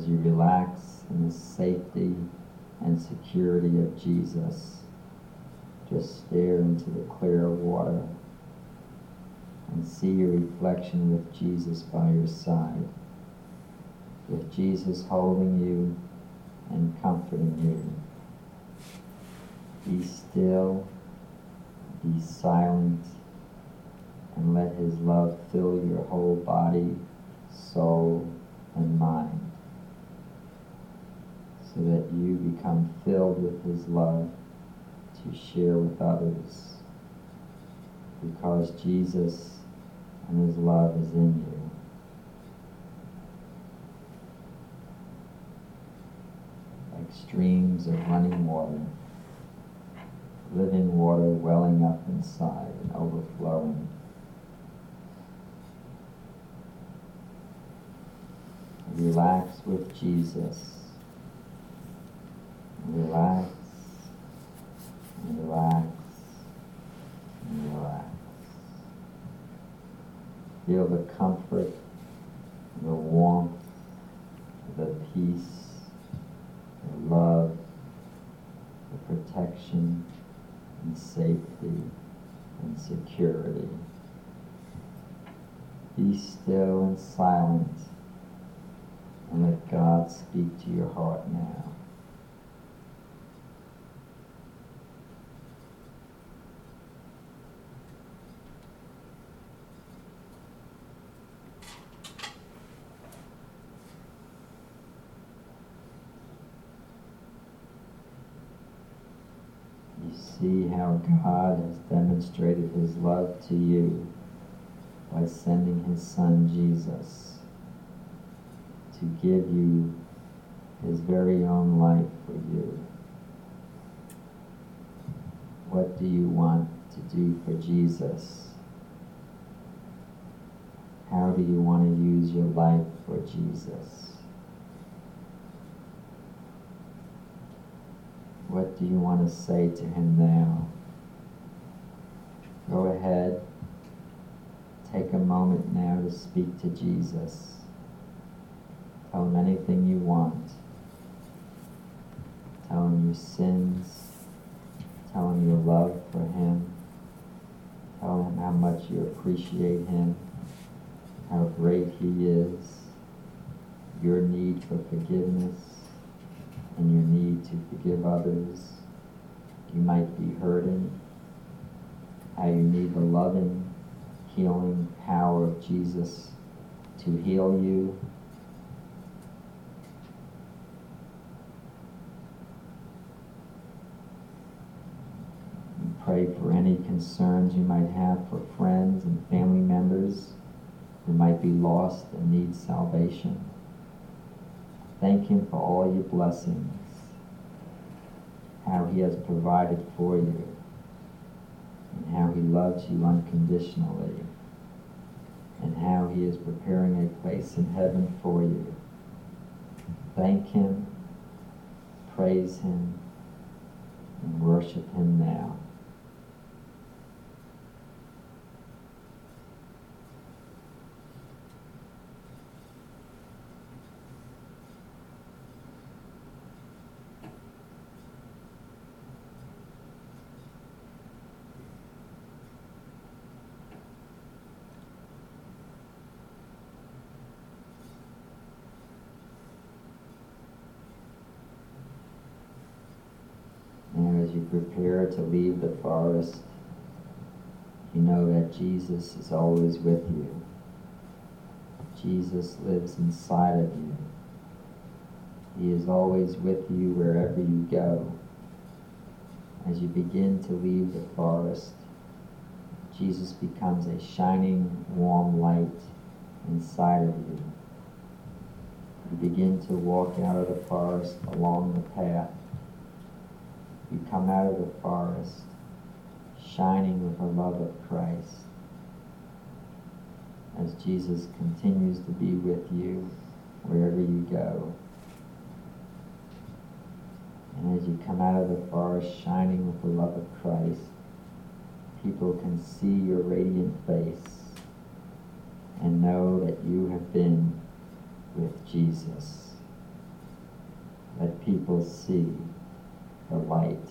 as you relax in the safety and security of Jesus. Just stare into the clear water and see your reflection with Jesus by your side, with Jesus holding you and comforting you. Be still, be silent, and let His love fill your whole body, soul, and mind, so that you become filled with His love to share with others, because Jesus and His love is in you. Like streams of running water, living water welling up inside and overflowing. Relax with Jesus. Relax relax relax. Feel the comfort, the warmth, the peace, the love, the protection and safety and security. Be still and silent and let God speak to your heart now. You see how God has demonstrated his love to you by sending his son Jesus to give you his very own life for you. What do you want to do for Jesus? How do you want to use your life for Jesus? What do you want to say to him now? Go ahead. Take a moment now to speak to Jesus. Tell him anything you want. Tell him your sins. Tell him your love for him. Tell him how much you appreciate him, how great he is, your need for forgiveness, and your need to forgive others. You might be hurting, how you need the loving, healing power of Jesus to heal you pray for any concerns you might have for friends and family members who might be lost and need salvation. Thank Him for all your blessings, how He has provided for you, how He loves you unconditionally, and how He is preparing a place in heaven for you. Thank Him, praise Him, and worship Him now. Now, as you prepare to leave the forest, you know that Jesus is always with you. Jesus lives inside of you. He is always with you wherever you go. As you begin to leave the forest, Jesus becomes a shining, warm light inside of you. You begin to walk out of the forest along the path you come out of the forest shining with the love of Christ as Jesus continues to be with you wherever you go. And as you come out of the forest shining with the love of Christ, people can see your radiant face and know that you have been with Jesus. Let people see the light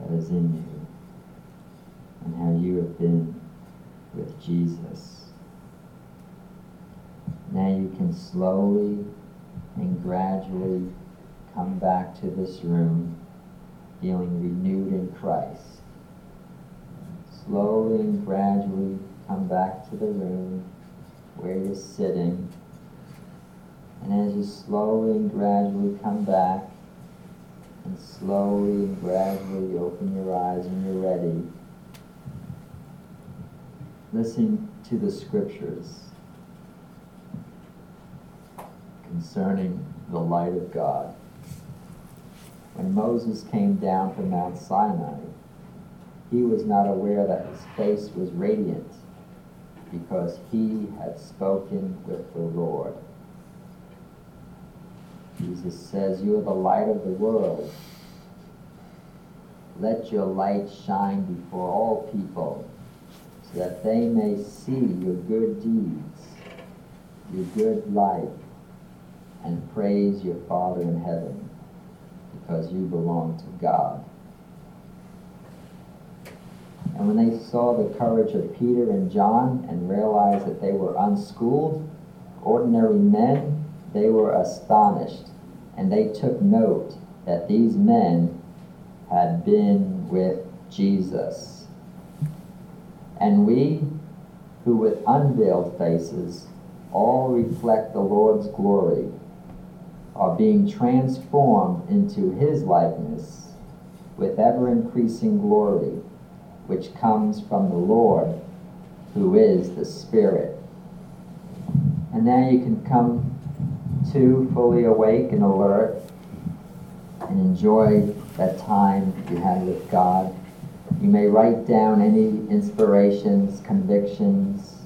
that is in you and how you have been with Jesus. Now you can slowly and gradually come back to this room feeling renewed in Christ. Slowly and gradually come back to the room where you're sitting. And as you slowly and gradually come back, and slowly and gradually open your eyes when you're ready, listen to the scriptures concerning the light of God. When Moses came down from Mount Sinai, he was not aware that his face was radiant because he had spoken with the Lord. Jesus says, You are the light of the world. Let your light shine before all people, so that they may see your good deeds, your good life, and praise your Father in heaven, because you belong to God. And when they saw the courage of Peter and John and realized that they were unschooled, ordinary men, they were astonished, and they took note that these men had been with Jesus. And we, who with unveiled faces all reflect the Lord's glory, are being transformed into his likeness with ever increasing glory, which comes from the Lord, who is the Spirit. And now you can come to fully awake and alert and enjoy that time you had with God. You may write down any inspirations, convictions,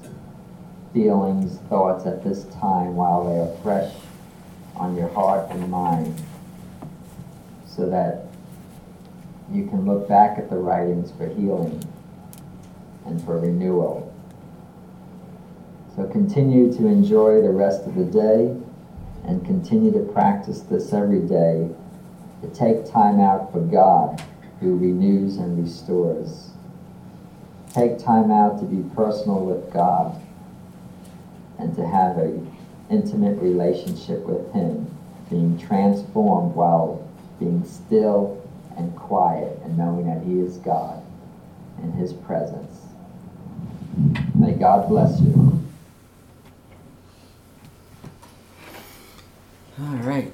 feelings, thoughts at this time while they are fresh on your heart and mind so that you can look back at the writings for healing and for renewal. So continue to enjoy the rest of the day and continue to practice this every day to take time out for God who renews and restores. Take time out to be personal with God and to have an intimate relationship with Him, being transformed while being still and quiet and knowing that He is God in His presence. May God bless you. All right.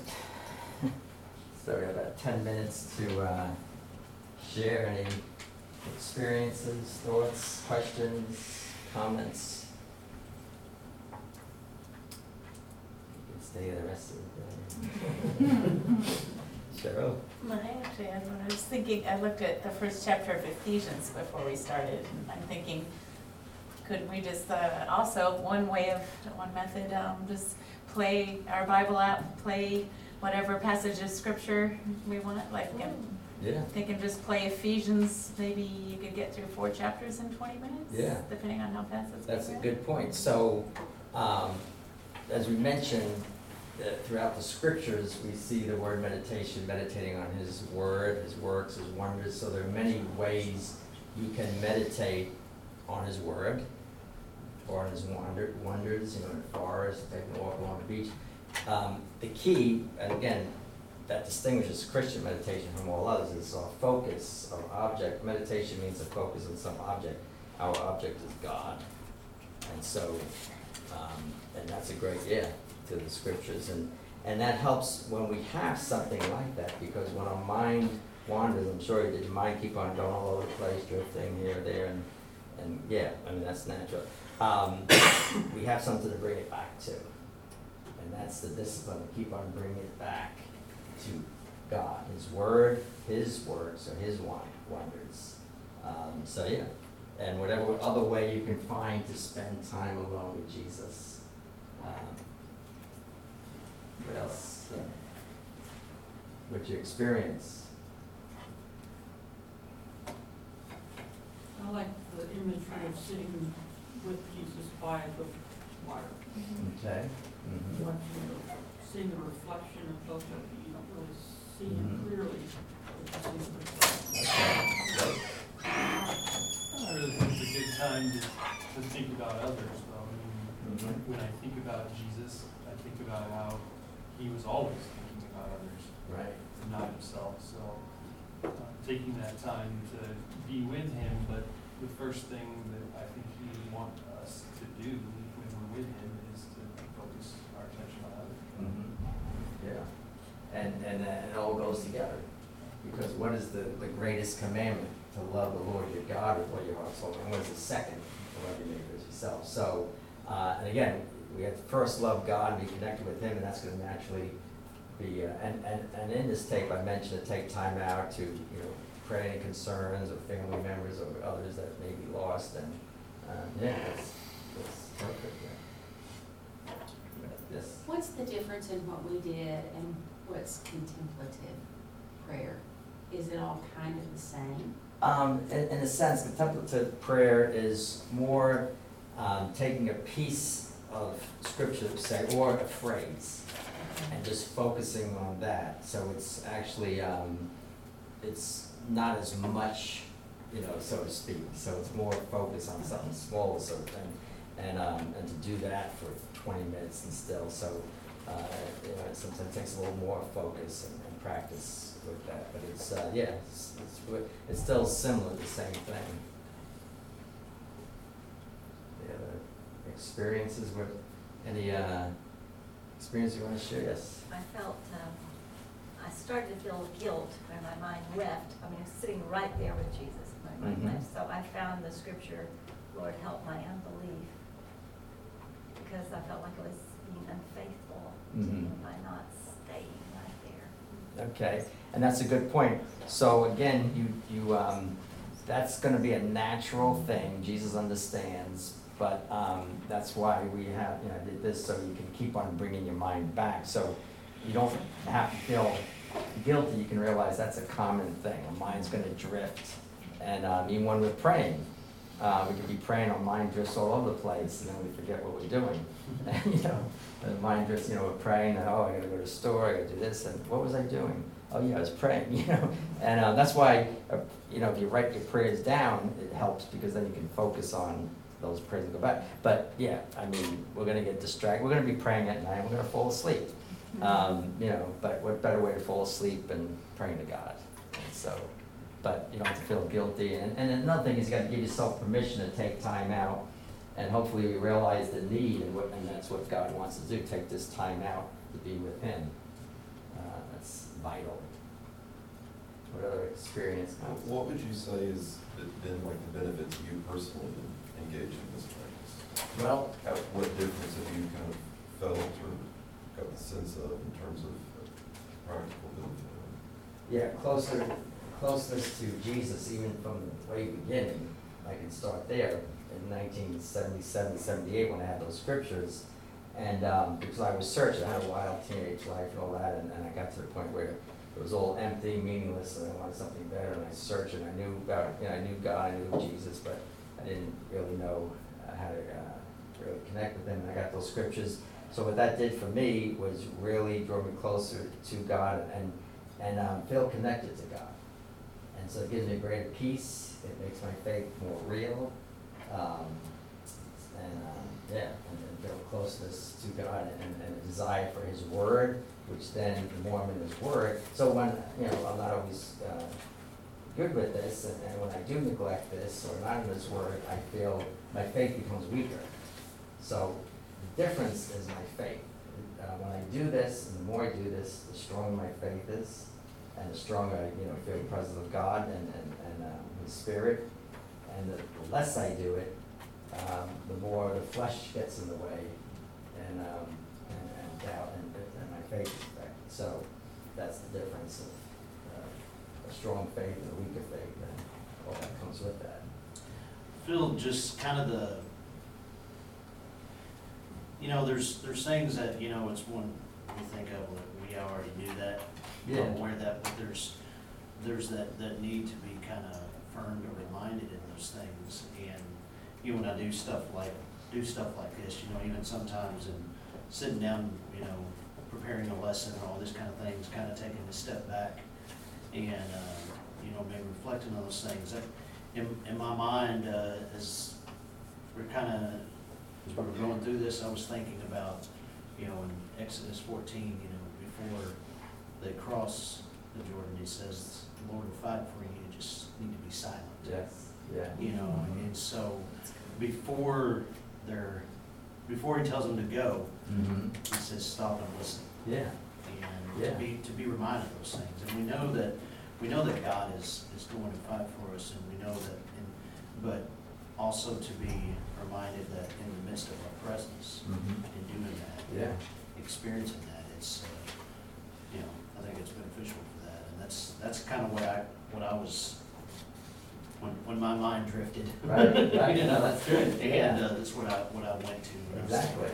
So we have about ten minutes to uh, share any experiences, thoughts, questions, comments. You can stay the rest of the day. Cheryl? Well, I actually, I when I was thinking, I looked at the first chapter of Ephesians before we started, and I'm thinking, could we just, uh, also, one way of, one method, um, just play our Bible app, play whatever passage of scripture we want, like, um, Yeah. thinking just play Ephesians, maybe you could get through four chapters in twenty minutes? Yeah. Depending on how fast it's. That's a good point. So, um, as we mentioned, uh, throughout the scriptures, we see the word meditation, meditating on his word, his works, his wonders. So there are many ways you can meditate on his word or on his wonders, you know, in the forest, taking a walk along the beach. Um, the key, and again, that distinguishes Christian meditation from all others, is our focus, our object. Meditation means a focus on some object. Our object is God. And so, um, and that's a great, yeah, to the scriptures. And, and that helps when we have something like that, because when our mind wanders, I'm sure that your mind keep on going all over the place, drifting here, there, and, and yeah, I mean, that's natural. Um, we have something to bring it back to. And that's the discipline, to keep on bringing it back to God, His Word, His works, or His won- wonders. Um, so yeah, and whatever other way you can find to spend time alone with Jesus. Um, what else? Uh, what'd you experience? I like the imagery of sitting with Jesus by the water, Okay. Mhm. watching the seeing the reflection of both of you, you don't really see Mhm. it clearly. but you see the reflection. I really think it's a good time to, to think about others, though. I mean, Mhm. when I think about Jesus, I think about how he was always thinking about others Right. and not himself. So, uh, taking that time to be with him, but the first thing that I think he would want us to do when we're with him is to focus our attention on others. Mhm. Yeah, and, and uh, it all goes together, because what is the, the greatest commandment? To love the Lord your God with all your heart, soul, and what is the second? To love your neighbor as yourself. So, uh, and again, we have to first love God and be connected with Him, and that's gonna naturally be, uh, and, and, and in this tape, I mentioned to take time out to, you know, pray any concerns or family members or others that may be lost, and, uh, yeah, that's perfect, yeah. Yes. What's the difference in what we did and what's contemplative prayer? Is it all kind of the same? Um, in, in a sense, contemplative prayer is more um, taking a piece of scripture, say, or a phrase, and just focusing on that. So it's actually, um, it's not as much, you know, so to speak. So it's more focused on something small, sort of thing, and um, and to do that for 20 minutes and still. So uh, you know, it sometimes takes a little more focus and, and practice with that. But it's uh, yeah, it's, it's it's still similar, the same thing. The other experiences with any uh, experience you want to share? Yes. I felt, um, I started to feel guilt when my mind left. I mean, I was sitting right there with Jesus, my mind Mhm. left. So I found the scripture, Lord, help my unbelief. Because I felt like I was being unfaithful to Mhm. him by not staying right there. Okay, and that's a good point. So again, you, you, um, that's gonna be a natural thing, Jesus understands, but, um, that's why we have, you know, did this, so you can keep on bringing your mind back. So you don't have to feel guilty, you can realize that's a common thing, our mind's gonna drift. And, um, even when we're praying, uh, we could be praying, our mind drifts all over the place, and then we forget what we're doing. And, you know, the mind drifts, you know, we're praying, and, oh, I gotta go to the store, I gotta do this, and what was I doing? Oh, yeah, I was praying, you know? And, uh, that's why, uh, you know, if you write your prayers down, it helps, because then you can focus on those prayers and go back. But, yeah, I mean, we're gonna get distracted, we're gonna be praying at night, we're gonna fall asleep. Um, you know, but what better way to fall asleep than praying to God? So, but you don't have to feel guilty. And, and another thing is you gotta give yourself permission to take time out. And hopefully we realize the need and what, and that's what God wants to do, take this time out to be with Him. Uh, that's vital. What other experience? What- What would you say is been like the benefit to you personally in engaging in this practice? Well, What difference have you kind of felt or got the sense of in terms of practical benefit? Yeah, closer, closeness to Jesus, even from the way beginning, I can start there, in 1977, 78, when I had those scriptures. And, um, because I was searching, I had a wild teenage life and all that, and, and I got to the point where it was all empty, meaningless, and I wanted something better, and I searched, and I knew about, you know, I knew God, I knew Jesus, but I didn't really know uh, how to, uh, really connect with Him, and I got those scriptures. So what that did for me was really drove me closer to God and, and um, feel connected to God. So it gives me greater peace, it makes my faith more real, um, and, um, yeah, and then feel closeness to God and, and a desire for His Word, which then, the more I'm in His Word, so when, you know, I'm not always, uh, good with this, and, and when I do neglect this, or not in His Word, I feel my faith becomes weaker. So, the difference is my faith. Uh, when I do this, and the more I do this, the stronger my faith is, and the stronger you know, feel the presence of God and, and, and, um, His Spirit. And the, the less I do it, um, the more the flesh gets in the way, and, um, and, and doubt, and, and my faith is affected. So, that's the difference of, uh, a strong faith and a weaker faith, and all that comes with that. Phil, just kind of the, you know, there's, there's things that, you know, it's one we think of, like, we already knew that, We're aware of that, but there's, there's that, that need to be kind of affirmed or reminded in those things. And, you know, when I do stuff like, do stuff like this, you know, even sometimes in sitting down, you know, preparing a lesson and all these kind of things, kind of taking a step back and, uh, you know, maybe reflecting on those things. That- In, in my mind, uh, as we're kind of, as we were going through this, I was thinking about, you know, in Exodus fourteen, you know, before they cross the Jordan, he says, the Lord will fight for you, you just need to be silent. Yes, yeah. You know, and so before they're, before he tells them to go, Mm-hmm, he says, stop and listen. yeah, And Yeah. to be, to be reminded of those things. And we know that, we know that God is, is going to fight for us and we know that, and- but also to be reminded that in the midst of our presence, mm-hmm, in doing that, yeah, experiencing that, it's, uh, you know, I think it's beneficial for that. And that's, that's kind of what I, what I was, when, when my mind drifted. right, right, You no, know, that's good, And uh, that's what I, what I went to. when I was- Exactly,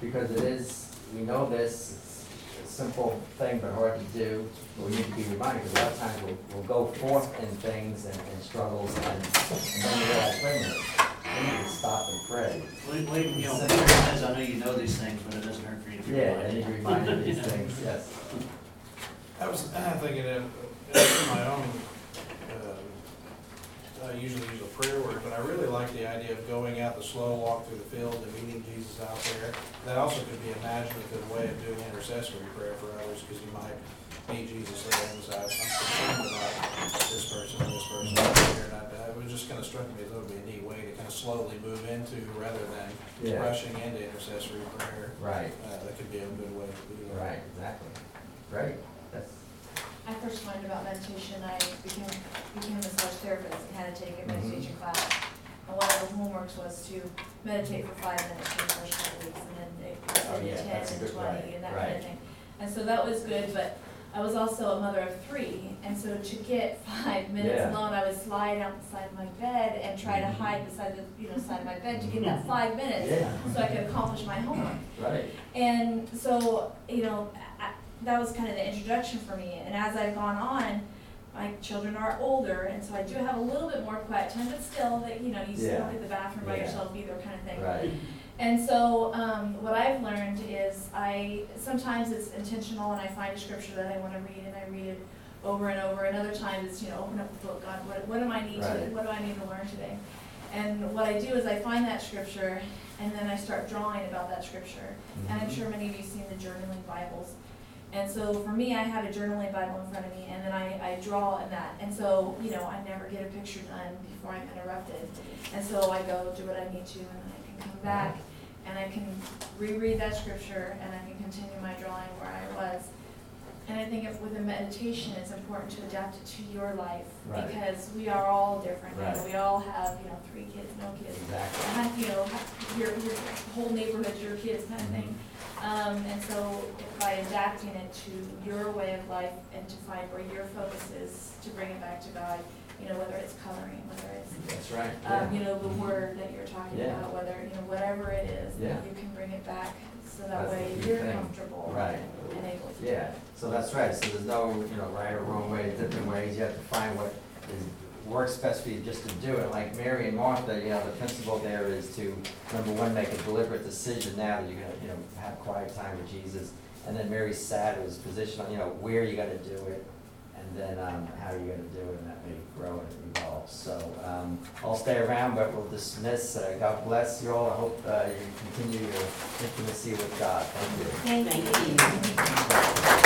because it is, we know this, it's a simple thing but hard to do, but we need to be reminded, because a lot of times we'll, we'll go forth in things and, and struggles, and, and then we realize, wait a minute, we need to stop and pray. Wait, wait, you know, I know you know these things, but it doesn't hurt for you to be Yeah, reminded. and reminded of these things, yes. I was thinking of, of my own, um, I usually use a prayer word, but I really like the idea of going out the slow walk through the field and meeting Jesus out there. That also could be imaginative way of doing intercessory prayer for others, because you might meet Jesus there and say, I'm concerned about this person, this person, here, and I, it was just kind of struck me as it would be a neat way to kind of slowly move into, rather than Yeah. rushing into intercessory prayer. Right, Uh, that could be a good way to do that. right, exactly, great, I first learned about meditation, I became, became a massage therapist and had to take a Mhm. meditation class. And one of the homeworks was to meditate for five minutes for the first couple weeks, and then it Oh, yeah, ten that's a and good- twenty right, and that kind right. of thing. And so that was good, but I was also a mother of three, and so to get five minutes Yeah. alone, I would slide out my bed and try to Mhm. hide beside the, you know, side of my bed to get that five minutes, yeah, so I could accomplish my homework. right, And so, you know, I, that was kind of the introduction for me. And as I've gone on, my children are older, and so I do have a little bit more quiet time, but still, that you know, you still Yeah. don't get the bathroom by Yeah. yourself either, kind of thing. right, And so, um, what I've learned is I sometimes it's intentional, and I find a scripture that I want to read, and I read it over and over. And other times it's you know, open up the book, God, what what do I need to what do I need to learn today? And what I do is I find that scripture, and then I start drawing about that scripture. And I'm Mhm. sure many of you have seen the journaling Bibles. And so for me, I have a journaling Bible in front of me, and then I, I draw in that. And so, you know, I never get a picture done before I'm interrupted. And so I go do what I need to, and then I can come back, and I can reread that scripture, and I can continue my drawing where I was. And I think if with a meditation, it's important to adapt it to your life, Right. because we are all different. You know, We all have, you know, three kids, no kids, exactly. you know, your, your whole neighborhood's your kids kind of thing. Um, and so by adapting it to your way of life and to find where your focus is, to bring it back to God, you know, whether it's coloring, whether it's, That's right, um, you know, the word that you're talking Yeah. about, whether, you know, whatever it is, Yeah. you can bring it back, so that That's the way key you're thing. comfortable Right. and able to. yeah, so that's right, so there's no, you know, right or wrong way, different ways, you have to find what is, works best for you just to do it, like Mary and Martha, you know, the principle there is to, number one, make a deliberate decision now that you're gonna, you know, have quiet time with Jesus, and then Mary sat, it was positioned, on, you know, where you're gonna do it, and then, um, how you're gonna do it, and that may grow and evolve, so, um, I'll stay around, but we'll dismiss, uh, God bless you all, I hope, uh, you continue your intimacy with God, thank you. Thank you. Thank you.